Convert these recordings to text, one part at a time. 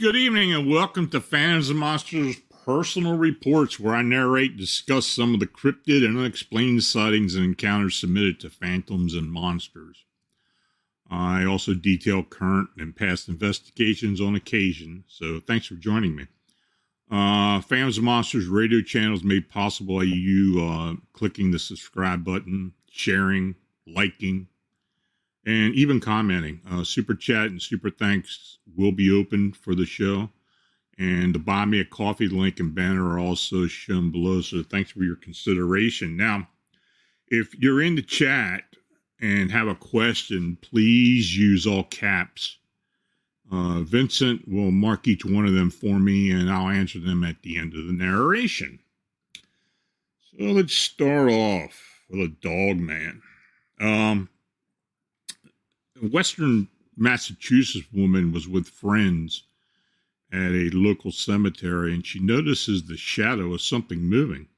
Good evening and welcome to Phantoms and Monsters Personal Reports, where I narrate and discuss some of the cryptid and unexplained sightings and encounters submitted to Phantoms and Monsters. I also detail current and past investigations on occasion, so thanks for joining me. Uh, Phantoms and Monsters radio channel is made possible by you uh, clicking the subscribe button, sharing, liking, and even commenting. Uh, super chat and super thanks will be open for the show. And the buy me a coffee link and banner are also shown below. So thanks for your consideration. Now, if you're in the chat and have a question, please use all caps. Uh, Vincent will mark each one of them for me and I'll answer them at the end of the narration. So let's start off with a dog man. Um, A western Massachusetts woman was with friends at a local cemetery and she notices the shadow of something moving.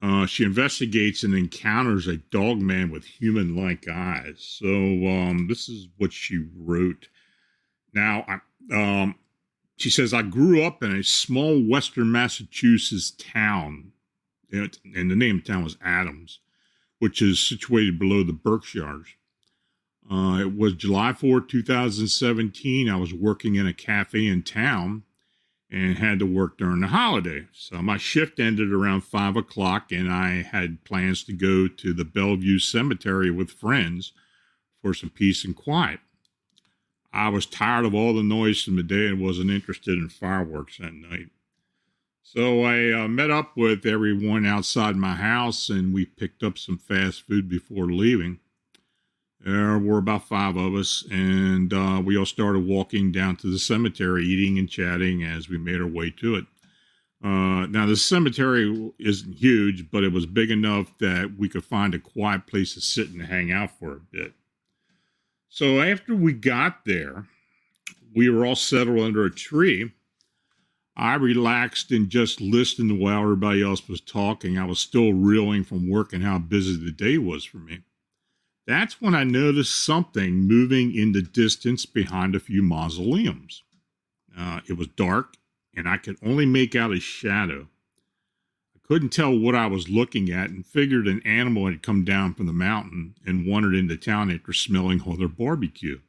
Uh, she investigates and encounters a dog man with human like eyes. So, um, this is what she wrote. Now, I, um, she says, I grew up in a small Western Massachusetts town, and the name of the town was Adams, which is situated below the Berkshires. Uh, it was July 4, 2017. I was working in a cafe in town and had to work during the holiday. So my shift ended around five o'clock, and I had plans to go to the Bellevue Cemetery with friends for some peace and quiet. I was tired of all the noise from the day and wasn't interested in fireworks that night. So I uh, met up with everyone outside my house and we picked up some fast food before leaving. There were about five of us, and uh, we all started walking down to the cemetery, eating and chatting as we made our way to it. Uh, now, the cemetery isn't huge, but it was big enough that we could find a quiet place to sit and hang out for a bit. So, after we got there, we were all settled under a tree. I relaxed and just listened while everybody else was talking. I was still reeling from work and how busy the day was for me. That's when I noticed something moving in the distance behind a few mausoleums. Uh, it was dark, and I could only make out a shadow. I couldn't tell what I was looking at and figured an animal had come down from the mountain and wandered into town after smelling all their barbecue.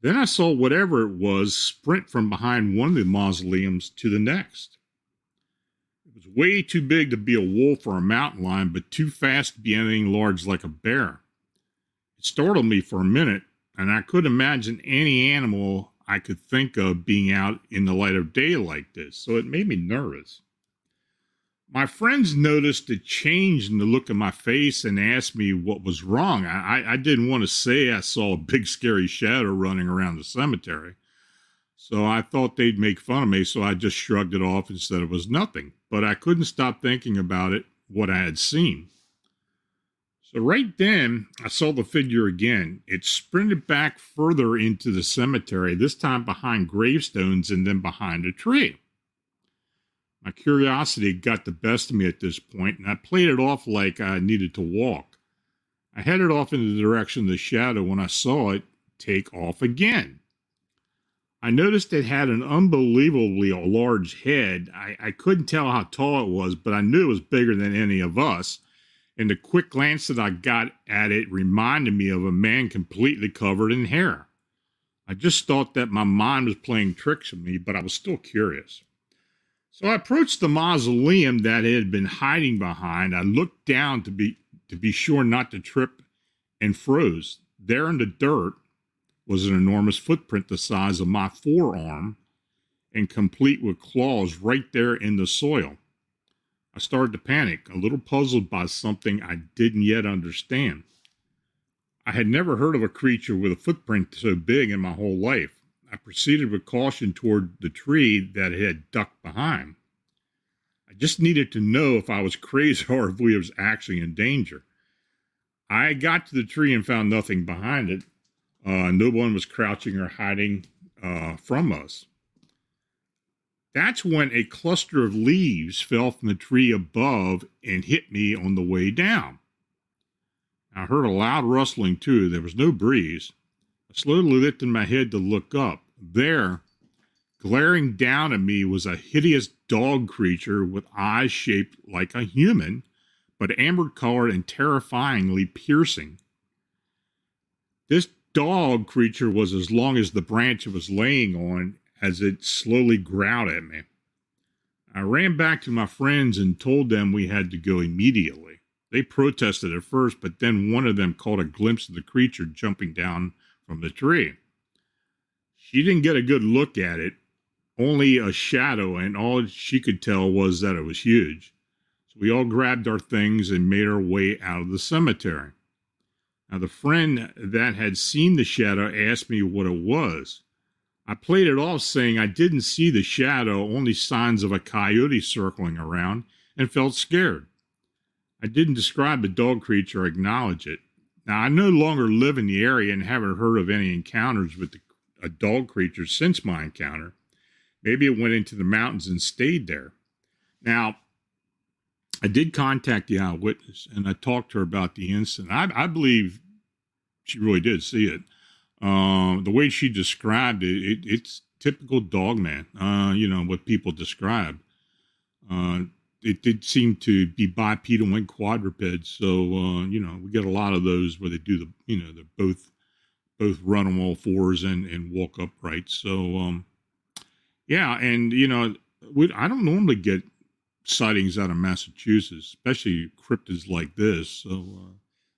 Then I saw whatever it was sprint from behind one of the mausoleums to the next was way too big to be a wolf or a mountain lion, but too fast to be anything large like a bear. It startled me for a minute, and I couldn't imagine any animal I could think of being out in the light of day like this, so it made me nervous. My friends noticed a change in the look of my face and asked me what was wrong. I, I didn't want to say I saw a big scary shadow running around the cemetery. So I thought they'd make fun of me, so I just shrugged it off and said it was nothing. But I couldn't stop thinking about it, what I had seen. So right then, I saw the figure again. It sprinted back further into the cemetery, this time behind gravestones and then behind a tree. My curiosity got the best of me at this point, and I played it off like I needed to walk. I headed off in the direction of the shadow when I saw it take off again. I noticed it had an unbelievably large head. I, I couldn't tell how tall it was, but I knew it was bigger than any of us. And the quick glance that I got at it reminded me of a man completely covered in hair. I just thought that my mind was playing tricks on me, but I was still curious. So I approached the mausoleum that it had been hiding behind. I looked down to be to be sure not to trip and froze. There in the dirt was an enormous footprint the size of my forearm and complete with claws right there in the soil. I started to panic, a little puzzled by something I didn't yet understand. I had never heard of a creature with a footprint so big in my whole life. I proceeded with caution toward the tree that it had ducked behind. I just needed to know if I was crazy or if we was actually in danger. I got to the tree and found nothing behind it, uh, no one was crouching or hiding uh, from us. That's when a cluster of leaves fell from the tree above and hit me on the way down. I heard a loud rustling too. There was no breeze. I slowly lifted my head to look up. There, Glaring down at me was a hideous dog creature with eyes shaped like a human, but amber colored and terrifyingly piercing. Dog creature was as long as the branch it was laying on as it slowly growled at me. I ran back to my friends and told them we had to go immediately. They protested at first, but then one of them caught a glimpse of the creature jumping down from the tree. She didn't get a good look at it, only a shadow, and all she could tell was that it was huge. So we all grabbed our things and made our way out of the cemetery. Now, the friend that had seen the shadow asked me what it was. I played it off saying I didn't see the shadow, only signs of a coyote circling around, and felt scared. I didn't describe the dog creature or acknowledge it. Now, I no longer live in the area and haven't heard of any encounters with the, a dog creature since my encounter. Maybe it went into the mountains and stayed there. Now, I did contact the eyewitness and I talked to her about the incident. I, I believe she really did see it. Uh, the way she described it, it it's typical dog man, uh, you know, what people describe. Uh, it did seem to be bipedal and quadruped. So, uh, you know, we get a lot of those where they do the, you know, they're both, both run on all fours and, and walk upright. So, um, yeah. And, you know, we, I don't normally get sightings out of Massachusetts, especially cryptids like this. So, uh,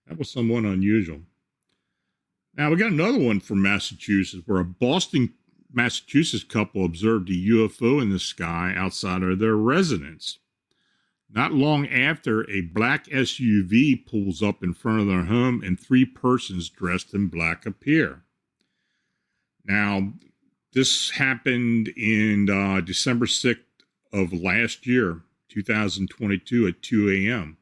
that was somewhat unusual. Now we got another one from Massachusetts where a Boston, Massachusetts couple observed a UFO in the sky outside of their residence. Not long after, a black SUV pulls up in front of their home and three persons dressed in black appear. Now, this happened in uh, December 6th of last year, 2022, at 2 a.m.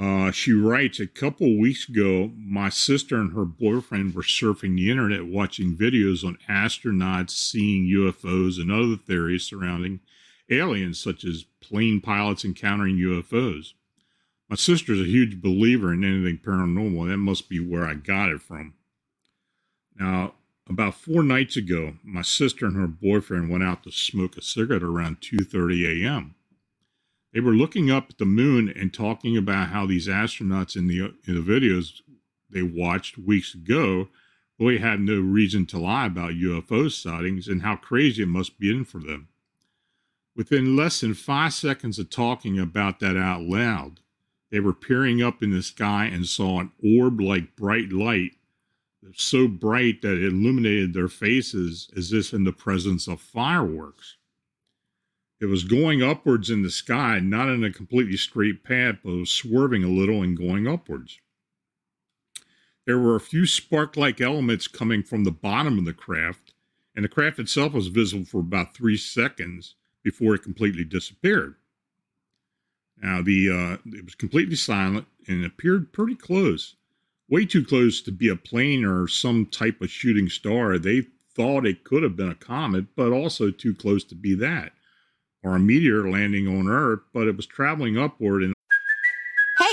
Uh, she writes, a couple weeks ago, my sister and her boyfriend were surfing the internet watching videos on astronauts seeing UFOs and other theories surrounding aliens, such as plane pilots encountering UFOs. My sister's a huge believer in anything paranormal. That must be where I got it from. Now, about four nights ago, my sister and her boyfriend went out to smoke a cigarette around 2:30 a.m. They were looking up at the moon and talking about how these astronauts in the in the videos they watched weeks ago really had no reason to lie about UFO sightings and how crazy it must be in for them. Within less than five seconds of talking about that out loud, they were peering up in the sky and saw an orb like bright light so bright that it illuminated their faces as if in the presence of fireworks. It was going upwards in the sky, not in a completely straight path, but was swerving a little and going upwards. There were a few spark like elements coming from the bottom of the craft, and the craft itself was visible for about three seconds before it completely disappeared. Now, the uh, it was completely silent and appeared pretty close, way too close to be a plane or some type of shooting star. They thought it could have been a comet, but also too close to be that or a meteor landing on Earth, but it was traveling upward. And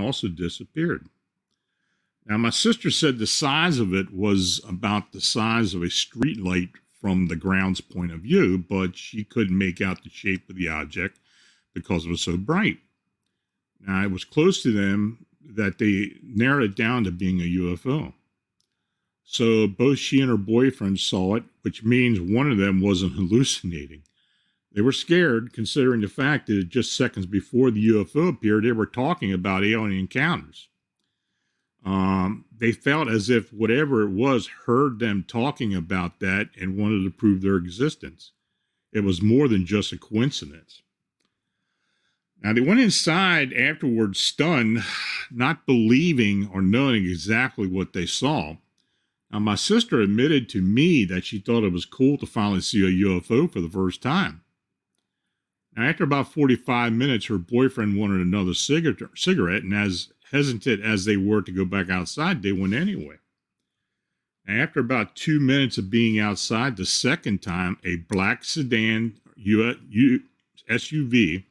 Also disappeared. Now, my sister said the size of it was about the size of a street light from the ground's point of view, but she couldn't make out the shape of the object because it was so bright. Now, it was close to them that they narrowed it down to being a UFO. So both she and her boyfriend saw it, which means one of them wasn't hallucinating. They were scared, considering the fact that just seconds before the UFO appeared, they were talking about alien encounters. Um, they felt as if whatever it was heard them talking about that and wanted to prove their existence. It was more than just a coincidence. Now, they went inside afterwards, stunned, not believing or knowing exactly what they saw. Now, my sister admitted to me that she thought it was cool to finally see a UFO for the first time. After about 45 minutes, her boyfriend wanted another cigarette, and as hesitant as they were to go back outside, they went anyway. After about two minutes of being outside the second time, a black sedan SUV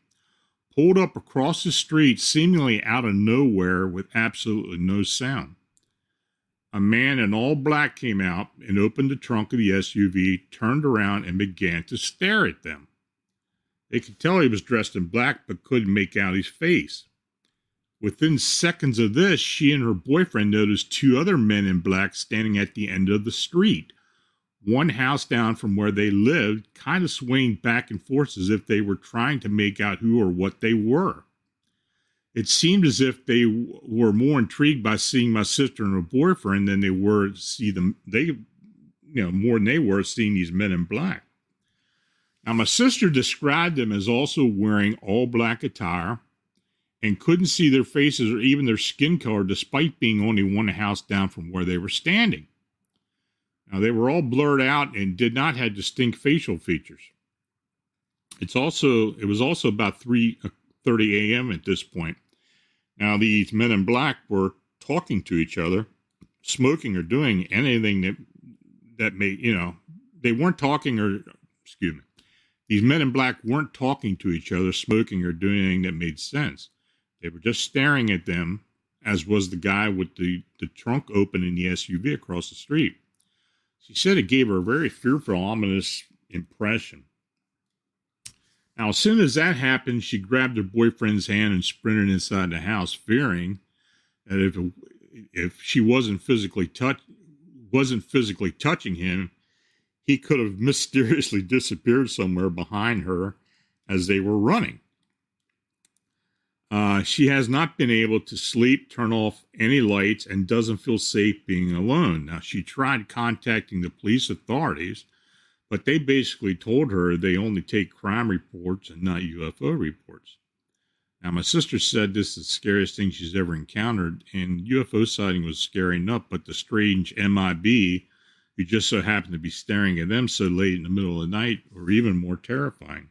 pulled up across the street, seemingly out of nowhere with absolutely no sound. A man in all black came out and opened the trunk of the SUV, turned around, and began to stare at them. They could tell he was dressed in black, but couldn't make out his face. Within seconds of this, she and her boyfriend noticed two other men in black standing at the end of the street, one house down from where they lived, kind of swaying back and forth as if they were trying to make out who or what they were. It seemed as if they were more intrigued by seeing my sister and her boyfriend than they were to see them. They, you know, more than they were seeing these men in black. Now, my sister described them as also wearing all black attire and couldn't see their faces or even their skin color despite being only one house down from where they were standing. Now, they were all blurred out and did not have distinct facial features. It's also it was also about 3:30 uh, a.m. at this point. Now, these men in black were talking to each other, smoking or doing anything that that made, you know, they weren't talking or excuse me. These men in black weren't talking to each other, smoking or doing anything that made sense. They were just staring at them, as was the guy with the, the trunk open in the SUV across the street. She said it gave her a very fearful, ominous impression. Now, as soon as that happened, she grabbed her boyfriend's hand and sprinted inside the house, fearing that if if she wasn't physically touch wasn't physically touching him, he could have mysteriously disappeared somewhere behind her as they were running. Uh, she has not been able to sleep, turn off any lights, and doesn't feel safe being alone. Now, she tried contacting the police authorities, but they basically told her they only take crime reports and not UFO reports. Now, my sister said this is the scariest thing she's ever encountered, and UFO sighting was scary enough, but the strange MIB who just so happened to be staring at them so late in the middle of the night or even more terrifying.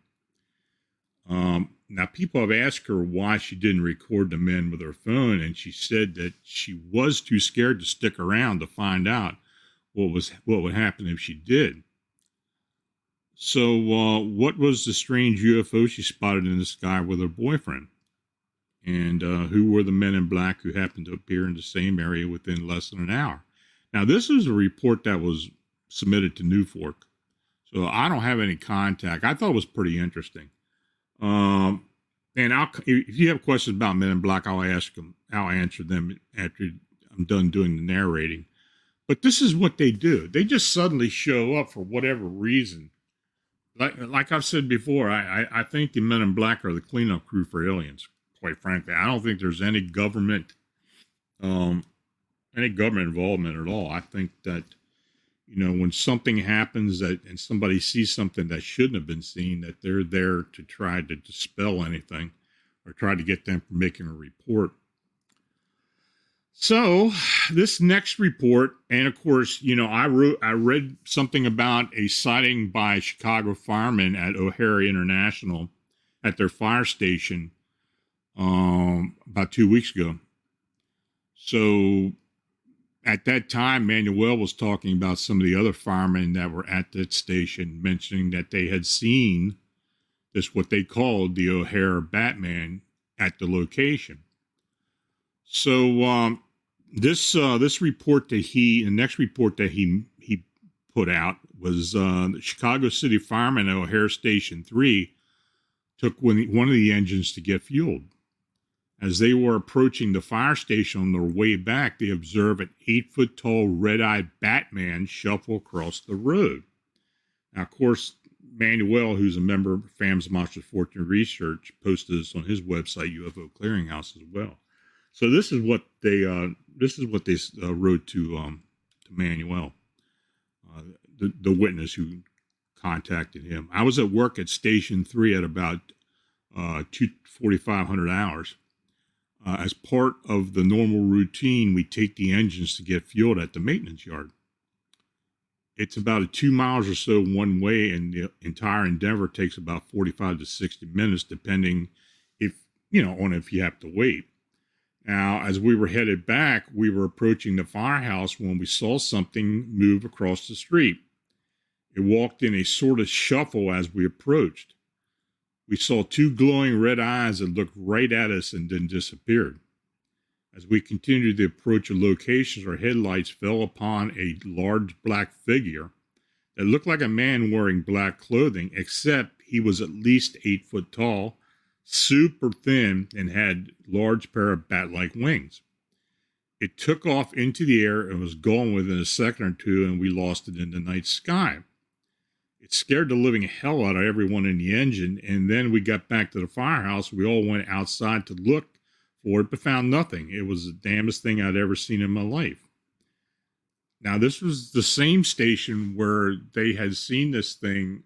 Um, now, people have asked her why she didn't record the men with her phone, and she said that she was too scared to stick around to find out what was what would happen if she did. So, uh, what was the strange UFO she spotted in the sky with her boyfriend? And uh, who were the men in black who happened to appear in the same area within less than an hour? Now, this is a report that was submitted to NUFORC, so I don't have any contact. I thought it was pretty interesting. Um, and I'll, if you have questions about Men in Black, I'll ask them. I'll answer them after I'm done doing the narrating. But this is what they do. They just suddenly show up for whatever reason. Like, like I've said before, I, I, I think the Men in Black are the cleanup crew for aliens. Quite frankly, I don't think there's any government, um, any government involvement at all. I think that you know when something happens that and somebody sees something that shouldn't have been seen that they're there to try to dispel anything or try to get them from making a report so this next report and of course you know i wrote i read something about a sighting by chicago firemen at o'hare international at their fire station um, about two weeks ago so at that time, Manuel was talking about some of the other firemen that were at that station, mentioning that they had seen this, what they called the O'Hare Batman at the location. So um, this uh, this report that he, the next report that he he put out was uh, the Chicago City firemen at O'Hare Station Three took one of the engines to get fueled. As they were approaching the fire station on their way back, they observed an eight foot tall red eyed Batman shuffle across the road. Now, of course, Manuel, who's a member of Phantoms Monster Fortean Research, posted this on his website, UFO Clearinghouse, as well. So this is what they uh, this is what they uh, wrote to um, to Manuel, uh, the the witness who contacted him. I was at work at Station Three at about uh, two forty five hundred hours uh, as part of the normal routine, we take the engines to get fueled at the maintenance yard. it's about a two miles or so one way, and the entire endeavor takes about 45 to 60 minutes, depending if, you know, on if you have to wait. Now, as we were headed back, we were approaching the firehouse when we saw something move across the street. It walked in a sort of shuffle as we approached. We saw two glowing red eyes that looked right at us and then disappeared. As we continued the approach the locations, our headlights fell upon a large black figure that looked like a man wearing black clothing, except he was at least eight foot tall, super thin, and had large pair of bat-like wings. It took off into the air and was gone within a second or two, and we lost it in the night sky. It scared the living hell out of everyone in the engine, and then we got back to the firehouse. We all went outside to look for it, but found nothing. It was the damnest thing I'd ever seen in my life. Now, this was the same station where they had seen this thing.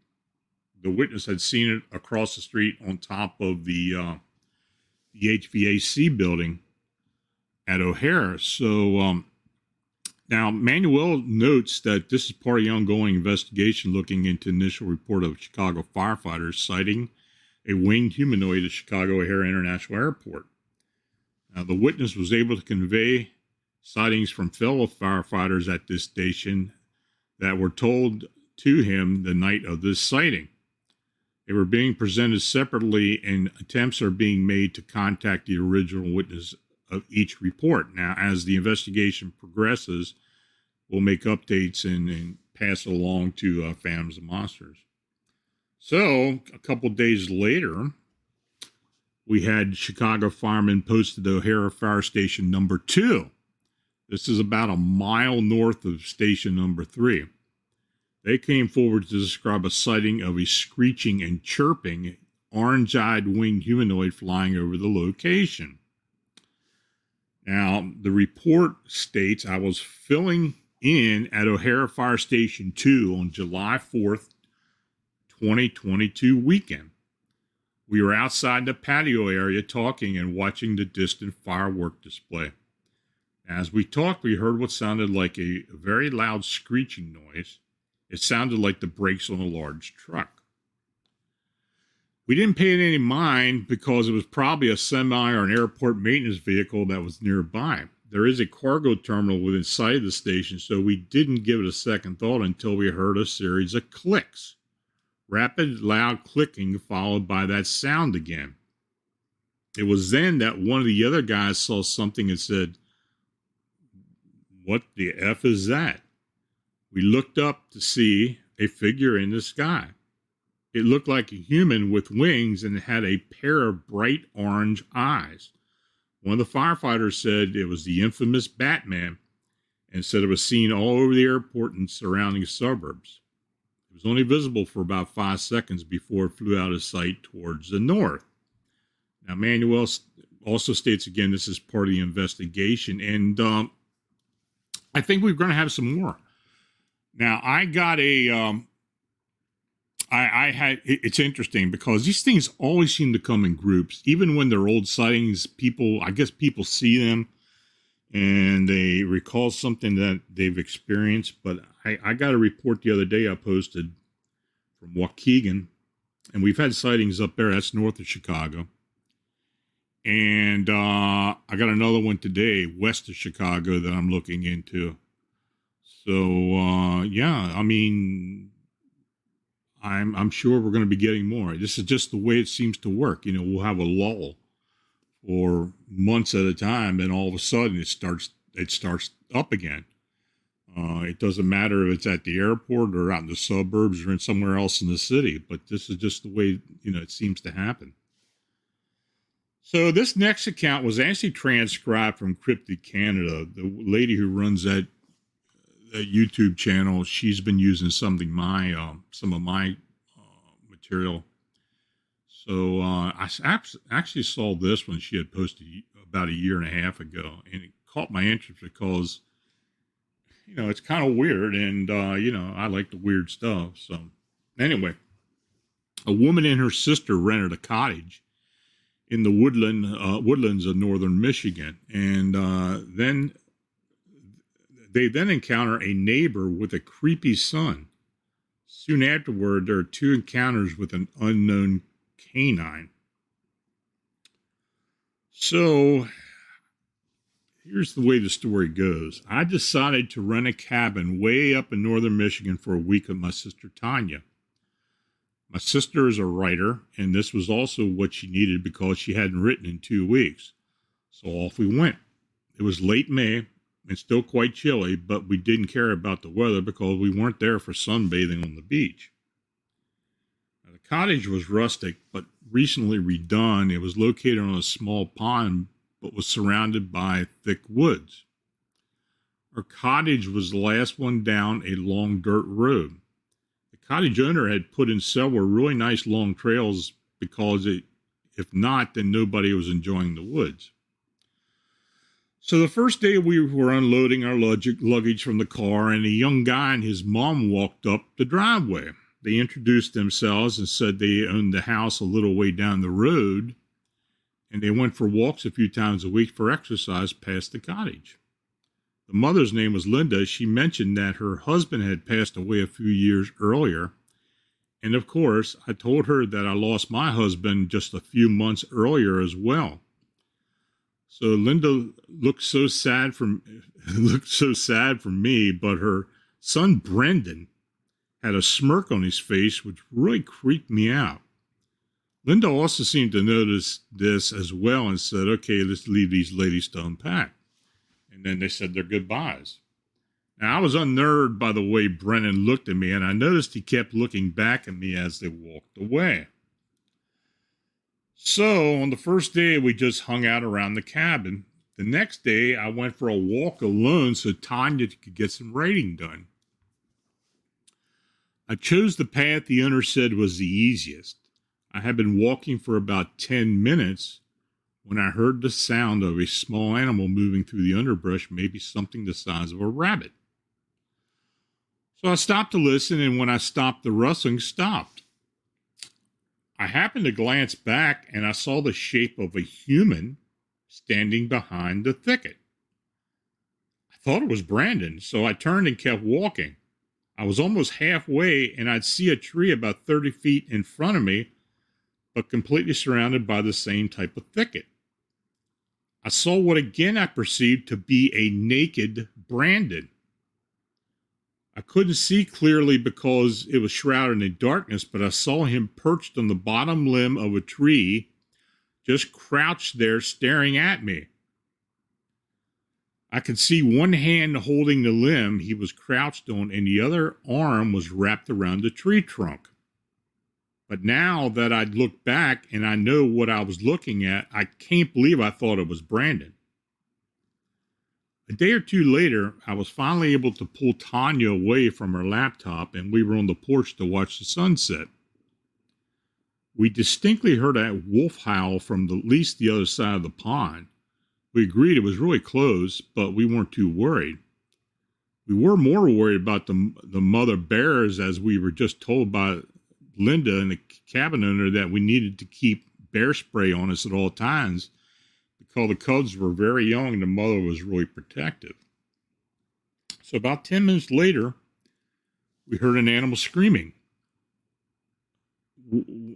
The witness had seen it across the street on top of the uh, the HVAC building at O'Hare. So um, now Manuel notes that this is part of the ongoing investigation looking into initial report of Chicago firefighters sighting a winged humanoid at Chicago O'Hare International Airport. Uh, the witness was able to convey sightings from fellow firefighters at this station that were told to him the night of this sighting. They were being presented separately, and attempts are being made to contact the original witness of each report. Now, as the investigation progresses, we'll make updates and, and pass it along to uh, Phantoms and Monsters. So, a couple days later, we had Chicago firemen posted to O'Hare Fire Station number two. This is about a mile north of station number three. They came forward to describe a sighting of a screeching and chirping orange eyed winged humanoid flying over the location. Now, the report states I was filling in at O'Hare Fire Station 2 on July 4th, 2022 weekend. We were outside the patio area talking and watching the distant firework display. As we talked, we heard what sounded like a very loud screeching noise. It sounded like the brakes on a large truck. We didn't pay it any mind because it was probably a semi or an airport maintenance vehicle that was nearby. There is a cargo terminal within sight of the station, so we didn't give it a second thought until we heard a series of clicks rapid, loud clicking followed by that sound again. It was then that one of the other guys saw something and said, What the F is that? We looked up to see a figure in the sky. It looked like a human with wings and had a pair of bright orange eyes. One of the firefighters said it was the infamous Batman and said it was seen all over the airport and surrounding suburbs. It was only visible for about five seconds before it flew out of sight towards the north. Now, Manuel also states again this is part of the investigation, and um, I think we're going to have some more. Now, I got a. Um, I, I had. It, it's interesting because these things always seem to come in groups, even when they're old sightings. People, I guess, people see them and they recall something that they've experienced. But I, I got a report the other day I posted from Waukegan, and we've had sightings up there. That's north of Chicago. And uh, I got another one today west of Chicago that I'm looking into. So uh, yeah, I mean, I'm I'm sure we're going to be getting more. This is just the way it seems to work. You know, we'll have a lull for months at a time, and all of a sudden it starts it starts up again. Uh, it doesn't matter if it's at the airport or out in the suburbs or in somewhere else in the city, but this is just the way you know it seems to happen. So this next account was actually transcribed from Cryptid Canada. The lady who runs that YouTube channel, she's been using something my um, some of my uh, material so uh, I actually saw this one she had posted about a year and a half ago, and it caught my interest because, you know, it's kind of weird, and uh, you know, I like the weird stuff. So anyway, a woman and her sister rented a cottage in the woodland uh, woodlands of northern Michigan, and uh, then they then encounter a neighbor with a creepy son. Soon afterward, there are two encounters with an unknown canine. So here's the way the story goes I decided to rent a cabin way up in northern Michigan for a week with my sister Tanya. My sister is a writer, and this was also what she needed because she hadn't written in two weeks. So off we went. It was late May and still quite chilly, but we didn't care about the weather because we weren't there for sunbathing on the beach. Now, the cottage was rustic, but recently redone. It was located on a small pond, but was surrounded by thick woods. Our cottage was the last one down a long dirt road. The cottage owner had put in several really nice long trails because it, if not, then nobody was enjoying the woods. So the first day we were unloading our luggage from the car, and a young guy and his mom walked up the driveway. They introduced themselves and said they owned the house a little way down the road, and they went for walks a few times a week for exercise past the cottage. The mother's name was Linda. She mentioned that her husband had passed away a few years earlier. And of course, I told her that I lost my husband just a few months earlier as well. So Linda looked so sad from looked so sad for me, but her son Brendan had a smirk on his face, which really creeped me out. Linda also seemed to notice this as well and said, Okay, let's leave these ladies to unpack. And then they said their goodbyes. Now, I was unnerved by the way Brennan looked at me, and I noticed he kept looking back at me as they walked away. So on the first day, we just hung out around the cabin. The next day, I went for a walk alone so Tanya could get some writing done. I chose the path the owner said was the easiest. I had been walking for about 10 minutes when I heard the sound of a small animal moving through the underbrush, maybe something the size of a rabbit. So I stopped to listen, and when I stopped, the rustling stopped. I happened to glance back and I saw the shape of a human standing behind the thicket. I thought it was Brandon, so I turned and kept walking. I was almost halfway and I'd see a tree about 30 feet in front of me, but completely surrounded by the same type of thicket. I saw what again I perceived to be a naked Brandon. I couldn't see clearly because it was shrouded in darkness, but I saw him perched on the bottom limb of a tree, just crouched there staring at me. I could see one hand holding the limb he was crouched on, and the other arm was wrapped around the tree trunk. But now that I'd looked back and I know what I was looking at, I can't believe I thought it was Brandon. A day or two later, I was finally able to pull Tanya away from her laptop and we were on the porch to watch the sunset. We distinctly heard a wolf howl from at least the other side of the pond. We agreed it was really close, but we weren't too worried. We were more worried about the, the mother bears as we were just told by Linda and the cabin owner that we needed to keep bear spray on us at all times because the cubs were very young, and the mother was really protective. So about 10 minutes later, we heard an animal screaming.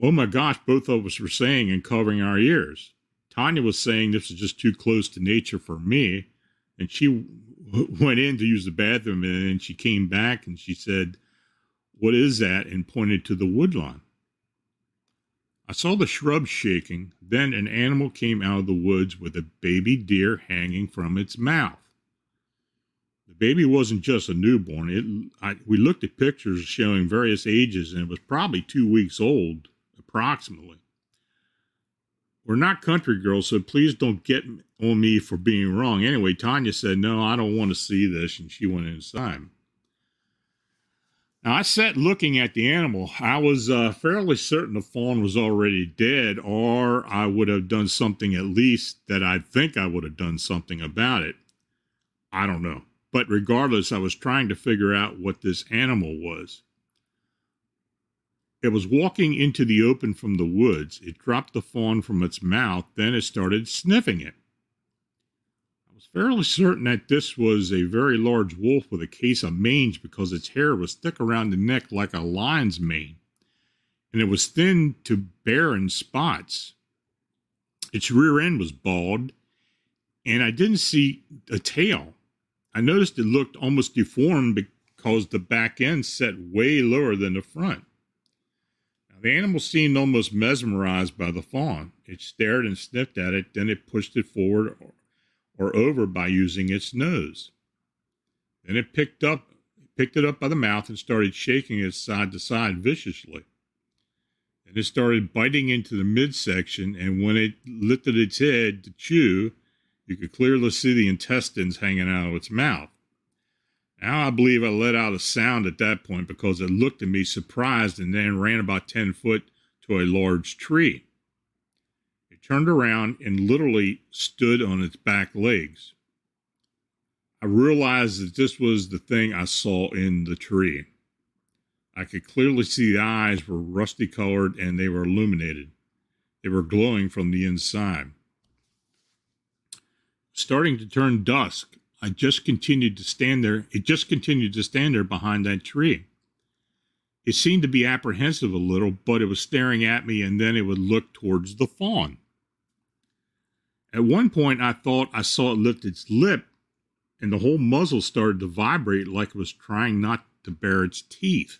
Oh my gosh, both of us were saying and covering our ears. Tanya was saying this is just too close to nature for me. And she went in to use the bathroom and then she came back and she said, What is that? and pointed to the woodlawn. I saw the shrubs shaking. Then an animal came out of the woods with a baby deer hanging from its mouth. The baby wasn't just a newborn. It, I, we looked at pictures showing various ages, and it was probably two weeks old, approximately. We're not country girls, so please don't get on me for being wrong. Anyway, Tanya said, No, I don't want to see this, and she went inside. Now, I sat looking at the animal. I was uh, fairly certain the fawn was already dead, or I would have done something at least that I think I would have done something about it. I don't know. But regardless, I was trying to figure out what this animal was. It was walking into the open from the woods. It dropped the fawn from its mouth, then it started sniffing it. I was fairly certain that this was a very large wolf with a case of mange because its hair was thick around the neck like a lion's mane, and it was thin to bare in spots. Its rear end was bald, and I didn't see a tail. I noticed it looked almost deformed because the back end set way lower than the front. Now, the animal seemed almost mesmerized by the fawn. It stared and sniffed at it, then it pushed it forward or, over by using its nose. Then it picked up picked it up by the mouth and started shaking it side to side viciously. Then it started biting into the midsection, and when it lifted its head to chew, you could clearly see the intestines hanging out of its mouth. Now I believe I let out a sound at that point because it looked at me surprised and then ran about 10 foot to a large tree. Turned around and literally stood on its back legs. I realized that this was the thing I saw in the tree. I could clearly see the eyes were rusty colored and they were illuminated. They were glowing from the inside starting to turn dusk. I just continued to stand there. It just continued to stand there behind that tree. It seemed to be apprehensive a little, but it was staring at me and then it would look towards the fawn. At one point, I thought I saw it lift its lip and the whole muzzle started to vibrate like it was trying not to bare its teeth.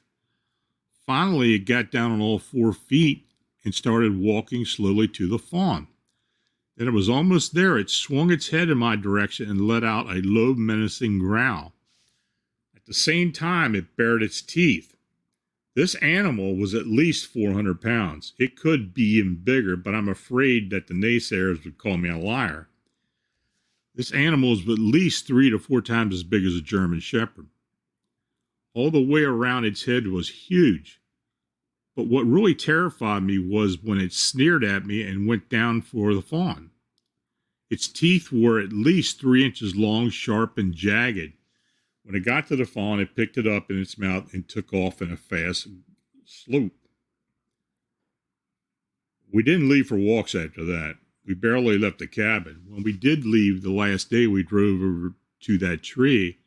Finally, it got down on all four feet and started walking slowly to the fawn. Then it was almost there. It swung its head in my direction and let out a low, menacing growl. At the same time, it bared its teeth. This animal was at least 400 pounds. It could be even bigger, but I'm afraid that the naysayers would call me a liar. This animal is at least three to four times as big as a German Shepherd. All the way around its head was huge. But what really terrified me was when it sneered at me and went down for the fawn. Its teeth were at least three inches long, sharp, and jagged. When it got to the fawn, it picked it up in its mouth and took off in a fast sloop. We didn't leave for walks after that. We barely left the cabin. When we did leave the last day, we drove over to that tree,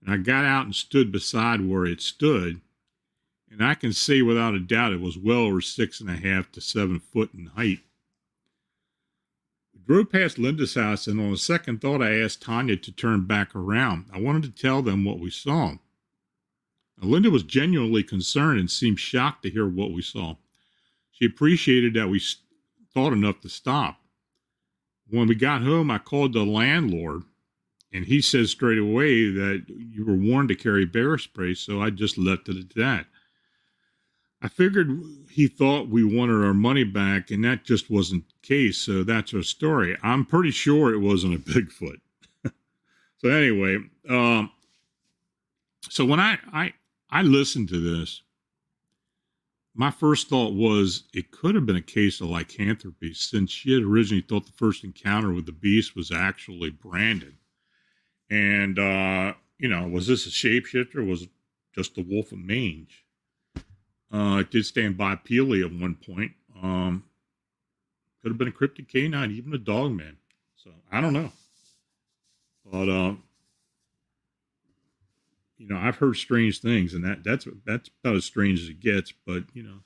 and I got out and stood beside where it stood and I can say without a doubt it was well over six and a half to seven foot in height. Drove past Linda's house, and on a second thought, I asked Tanya to turn back around. I wanted to tell them what we saw. Now, Linda was genuinely concerned and seemed shocked to hear what we saw. She appreciated that we thought enough to stop. When we got home, I called the landlord, and he said straight away that you were warned to carry bear spray, so I just left it at that. I figured he thought we wanted our money back, and that just wasn't case. So that's her story. I'm pretty sure it wasn't a Bigfoot. so anyway, um, so when I, I I listened to this, my first thought was it could have been a case of lycanthropy, since she had originally thought the first encounter with the beast was actually Brandon. And uh, you know, was this a shapeshifter? was it just the wolf of mange? Uh, it did stand bipedally at one point. Um, could have been a cryptid canine, even a dog man. So I don't know. But uh, you know, I've heard strange things, and that that's that's about as strange as it gets. But you know,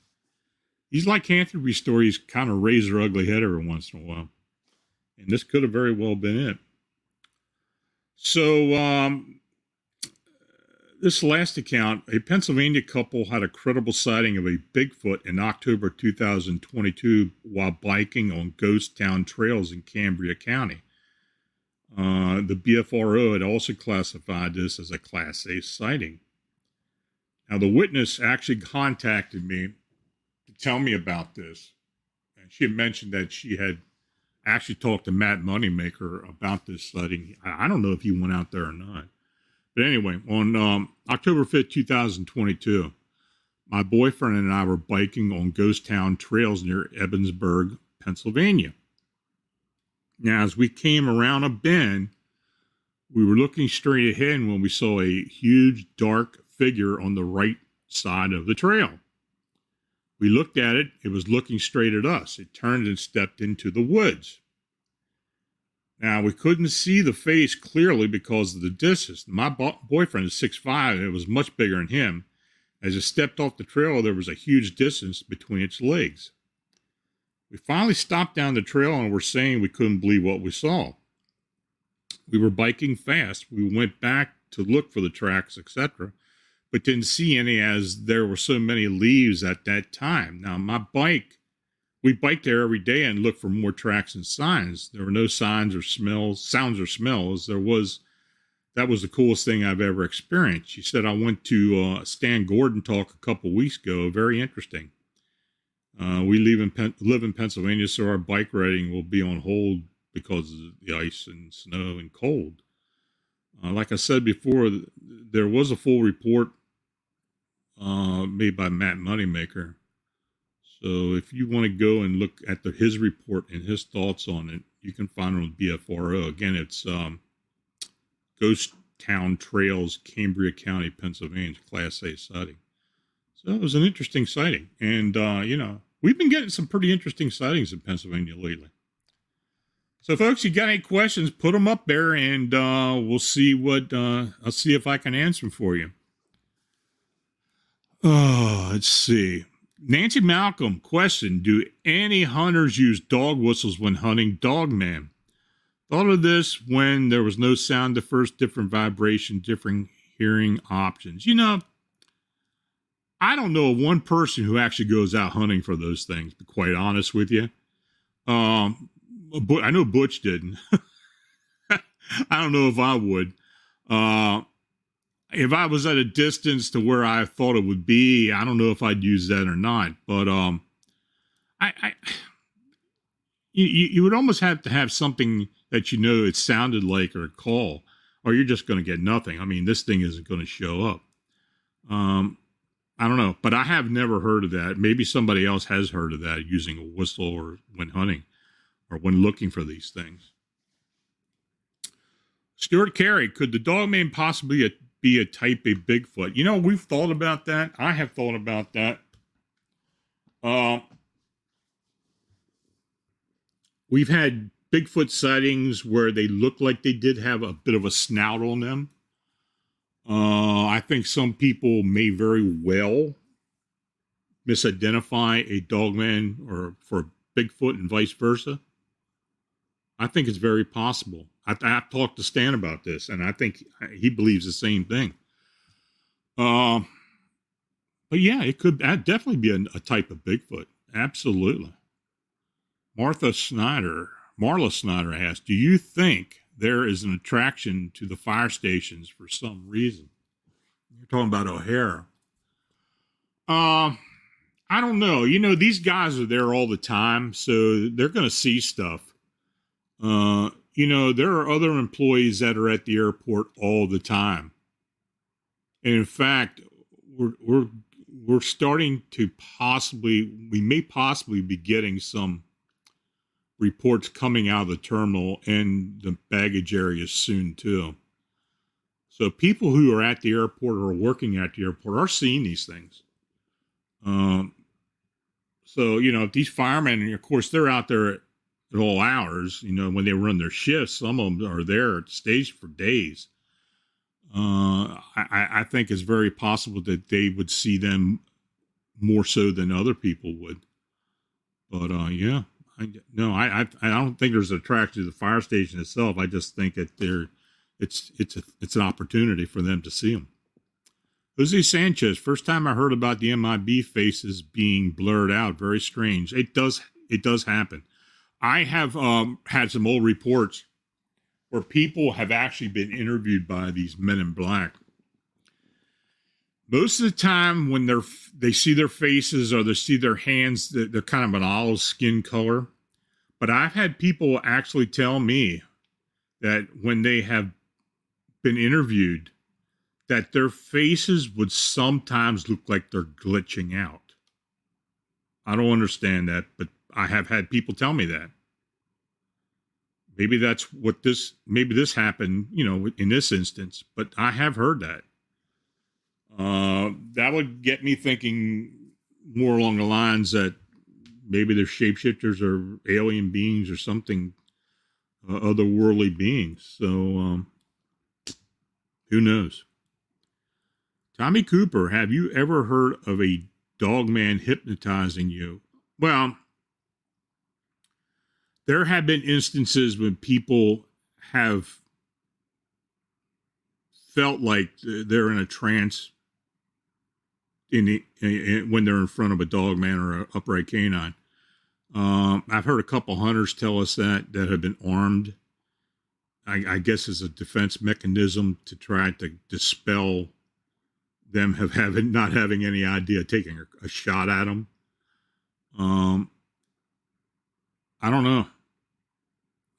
these lycanthropy stories kind of raise their ugly head every once in a while, and this could have very well been it. So um, this last account, a Pennsylvania couple had a credible sighting of a Bigfoot in October 2022 while biking on ghost town trails in Cambria County. Uh, the BFRO had also classified this as a Class A sighting. Now, the witness actually contacted me to tell me about this. And she had mentioned that she had actually talked to Matt Moneymaker about this sighting. I don't know if he went out there or not. But anyway, on um, October 5th, 2022, my boyfriend and I were biking on ghost town trails near Ebensburg, Pennsylvania. Now, as we came around a bend, we were looking straight ahead when we saw a huge dark figure on the right side of the trail. We looked at it, it was looking straight at us. It turned and stepped into the woods. Now we couldn't see the face clearly because of the distance. My bo- boyfriend is six five; and it was much bigger than him. As it stepped off the trail, there was a huge distance between its legs. We finally stopped down the trail and were saying we couldn't believe what we saw. We were biking fast. We went back to look for the tracks, etc., but didn't see any as there were so many leaves at that time. Now, my bike, we bike there every day and look for more tracks and signs. There were no signs or smells, sounds or smells. There was, that was the coolest thing I've ever experienced. She said, I went to uh, Stan Gordon talk a couple weeks ago. Very interesting. Uh, we live in, Pen- live in Pennsylvania, so our bike riding will be on hold because of the ice and snow and cold. Uh, like I said before, there was a full report uh, made by Matt Moneymaker. So if you want to go and look at the, his report and his thoughts on it, you can find it on BFRO. Again, it's um, Ghost Town Trails, Cambria County, Pennsylvania, Class A sighting. So it was an interesting sighting. And, uh, you know, we've been getting some pretty interesting sightings in Pennsylvania lately. So, folks, you got any questions? Put them up there, and uh, we'll see what uh, I'll see if I can answer them for you. Oh, let's see. Nancy Malcolm question: Do any hunters use dog whistles when hunting dog dogman? Thought of this when there was no sound the first, different vibration, different hearing options. You know, I don't know of one person who actually goes out hunting for those things. To be quite honest with you, um, but I know Butch didn't. I don't know if I would. Uh, if I was at a distance to where I thought it would be, I don't know if I'd use that or not. But um, I, I you, you would almost have to have something that you know it sounded like or a call, or you're just going to get nothing. I mean, this thing isn't going to show up. Um, I don't know, but I have never heard of that. Maybe somebody else has heard of that using a whistle or when hunting or when looking for these things. Stuart Carey, could the dogman possibly be a type A Bigfoot? You know, we've thought about that. I have thought about that. Uh, we've had Bigfoot sightings where they look like they did have a bit of a snout on them. Uh, I think some people may very well misidentify a dogman or for Bigfoot and vice versa. I think it's very possible. I, talked to Stan about this, and I think he believes the same thing. Uh, but yeah, it could definitely be a, a type of Bigfoot. Absolutely. Martha Snyder, Marla Snyder asked, Do you think there is an attraction to the fire stations for some reason? You're talking about O'Hare. Uh, I don't know. You know, these guys are there all the time, so they're going to see stuff. Uh, you know, there are other employees that are at the airport all the time. And in fact, we're we're we're starting to possibly we may possibly be getting some reports coming out of the terminal and the baggage area soon too. So people who are at the airport or working at the airport are seeing these things. Um, so you know, these firemen, of course, they're out there at all hours. You know, when they run their shifts, some of them are there at stage for days. Uh, I, I think it's very possible that they would see them more so than other people would. But uh, yeah, I, no, I, I I don't think there's an attraction to the fire station itself. I just think that there, it's it's a, it's an opportunity for them to see them. Jose Sanchez, first time I heard about the MIB faces being blurred out. Very strange. It does it does happen. I have um, had some old reports where people have actually been interviewed by these men in black. Most of the time, when they're they see their faces or they see their hands, they're, kind of an olive skin color. But I've had people actually tell me that when they have been interviewed, that their faces would sometimes look like they're glitching out. I don't understand that, but I have had people tell me that. Maybe that's what this, maybe this happened, you know, in this instance, but I have heard that. Uh, that would get me thinking more along the lines that maybe they're shapeshifters or alien beings or something uh, otherworldly beings. So, um, who knows? Tommy Cooper, have you ever heard of a dog man hypnotizing you? Well, there have been instances when people have felt like they're in a trance in, the, in when they're in front of a dog man or an upright canine. Um, I've heard a couple hunters tell us that that have been armed. I, I guess as a defense mechanism to try to dispel them have having not having any idea taking a, a shot at them. Um, I don't know.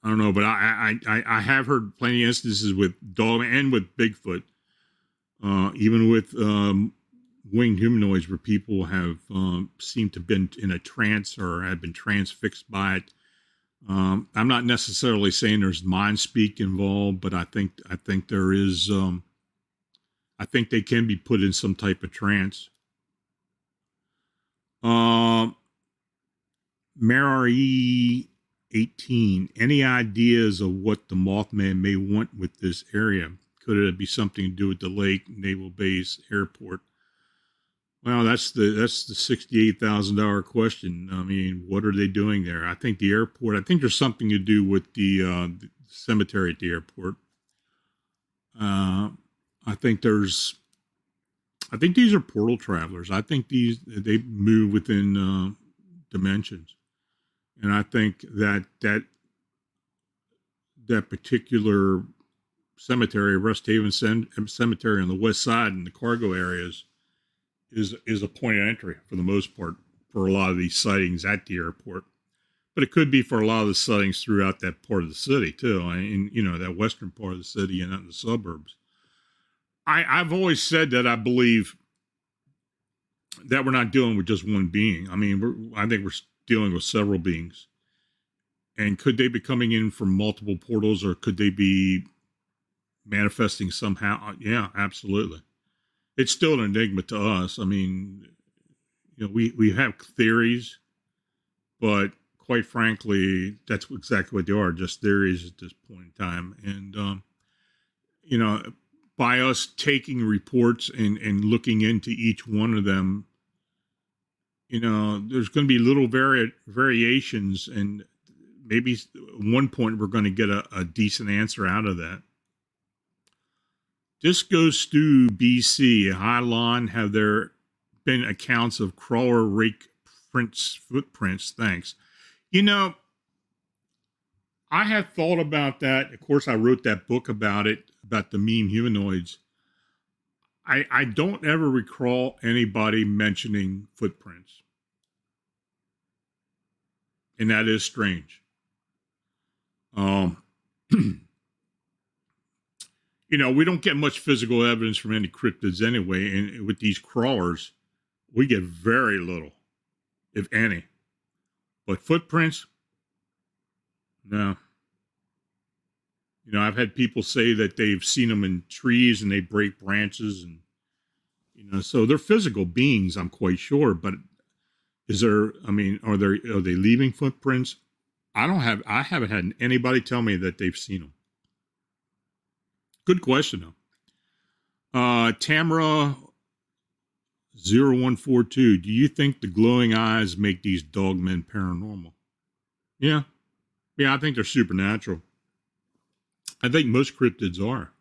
I don't know, but I I I, have heard plenty of instances with dog and with Bigfoot, uh, even with um, winged humanoids, where people have um, seemed to been in a trance or have been transfixed by it. Um, I'm not necessarily saying there's mind speak involved, but I think I think there is. Um, I think they can be put in some type of trance. Um, 18. Any ideas of what the Mothman may want with this area? Could it be something to do with the lake, naval base, airport? Well, that's the that's the sixty-eight thousand dollar question. I mean, what are they doing there? I think the airport. I think there's something to do with the, uh, the cemetery at the airport. Uh, I think there's. I think these are portal travelers. I think these they move within uh, dimensions and I think that that that particular cemetery, Resthaven Cemetery on the west side in the cargo areas, is is a point of entry for the most part for a lot of these sightings at the airport. But it could be for a lot of the sightings throughout that part of the city too, in you know that western part of the city and out in the suburbs. I, I've always said that I believe that we're not dealing with just one being. I mean, I think we're dealing with several beings. And could they be coming in from multiple portals or could they be manifesting somehow? Uh, yeah, absolutely. It's still an enigma to us. I mean, you know, we, we have theories, but quite frankly, that's exactly what they are just theories at this point in time. And, um, you know, by us taking reports and, and looking into each one of them you know, there's going to be little vari- variations, and maybe one point we're going to get a, a decent answer out of that. Disco Stew BC, Lon, have there been accounts of crawler rake prints, footprints? Thanks. You know, I have thought about that. Of course, I wrote that book about it, about the meme humanoids. I, I don't ever recall anybody mentioning footprints. And that is strange. Um, you know, we don't get much physical evidence from any cryptids anyway. And with these crawlers, we get very little, if any. But footprints, no. You know, I've had people say that they've seen them in trees and they break branches and you know, so they're physical beings, I'm quite sure, but is there I mean, are there are they leaving footprints? I don't have I haven't had anybody tell me that they've seen them. Good question though. Uh Tamara 0142, do you think the glowing eyes make these dogmen paranormal? Yeah. Yeah, I think they're supernatural. I think most cryptids are.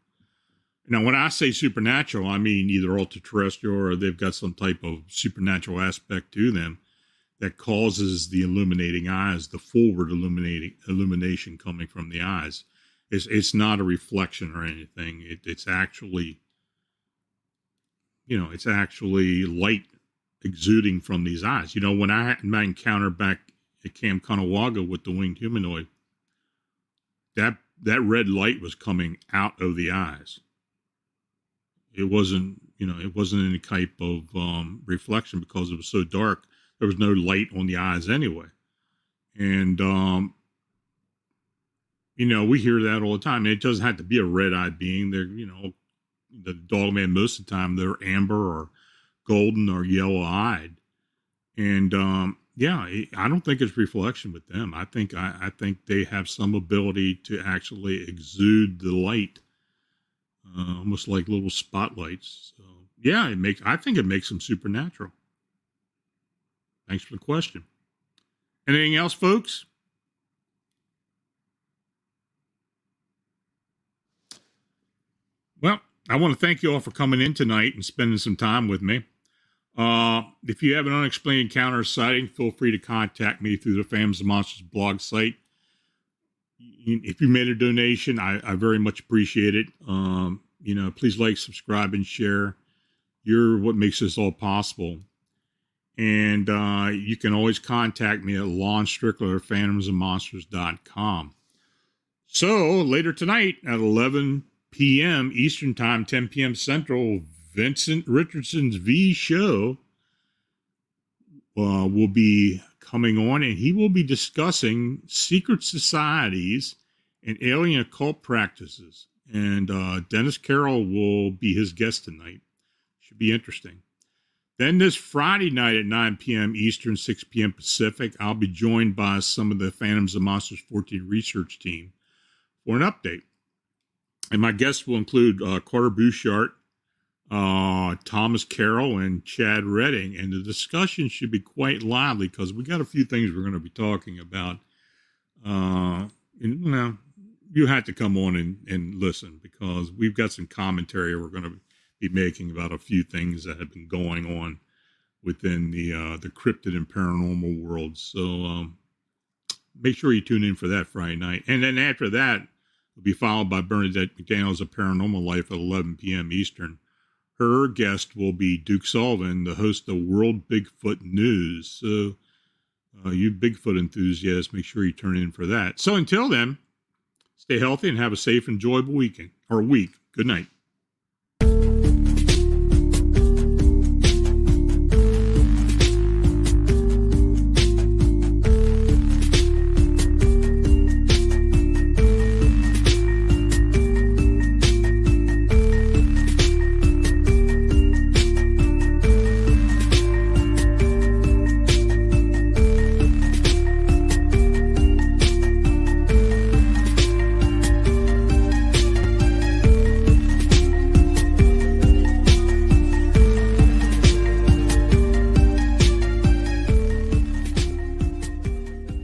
Now, when I say supernatural, I mean either ultra terrestrial or they've got some type of supernatural aspect to them that causes the illuminating eyes, the forward illuminating illumination coming from the eyes. It's it's not a reflection or anything. It, it's actually, you know, it's actually light exuding from these eyes. You know, when I had my encounter back at Camp Caughnawaga with the winged humanoid, that that red light was coming out of the eyes. It wasn't, you know, it wasn't any type of um, reflection because it was so dark. There was no light on the eyes anyway, and um, you know, we hear that all the time. It doesn't have to be a red-eyed being. They're, you know, the dog man most of the time they're amber or golden or yellow-eyed, and um, yeah, I don't think it's reflection with them. I think I, I think they have some ability to actually exude the light, uh, almost like little spotlights. So yeah, it makes. I think it makes them supernatural. Thanks for the question. Anything else, folks? Well, I want to thank you all for coming in tonight and spending some time with me. Uh, if you have an unexplained encounter sighting, feel free to contact me through the Phantoms and Monsters blog site. If you made a donation, I, I very much appreciate it. Um, you know, please like, subscribe, and share. You're what makes this all possible. And uh, you can always contact me at Lon Strickler phantomsandmonsters.com. So later tonight at 11 p.m. Eastern Time, 10 p.m. Central, Vincent Richardson's V show uh, will be coming on, and he will be discussing secret societies and alien occult practices. And uh, Dennis Carroll will be his guest tonight. Should be interesting. Then this Friday night at 9 p.m. Eastern, 6 p.m. Pacific, I'll be joined by some of the Phantoms of Monsters Fortean research team for an update. And my guests will include uh, Carter Buschardt, uh, Thomas Carroll and Chad Redding. And the discussion should be quite lively because we got a few things we're going to be talking about. Uh, and, you know, you had to come on and, and listen because we've got some commentary we're going to be making about a few things that have been going on within the uh, the cryptid and paranormal world. So um, make sure you tune in for that Friday night. And then after that, it'll be followed by Bernadette McDaniel's A Paranormal Life at 11 p.m. Eastern. Her guest will be Duke Sullivan, the host of World Bigfoot News. So, uh, you Bigfoot enthusiasts, make sure you turn in for that. So, until then, stay healthy and have a safe, enjoyable weekend or week. Good night.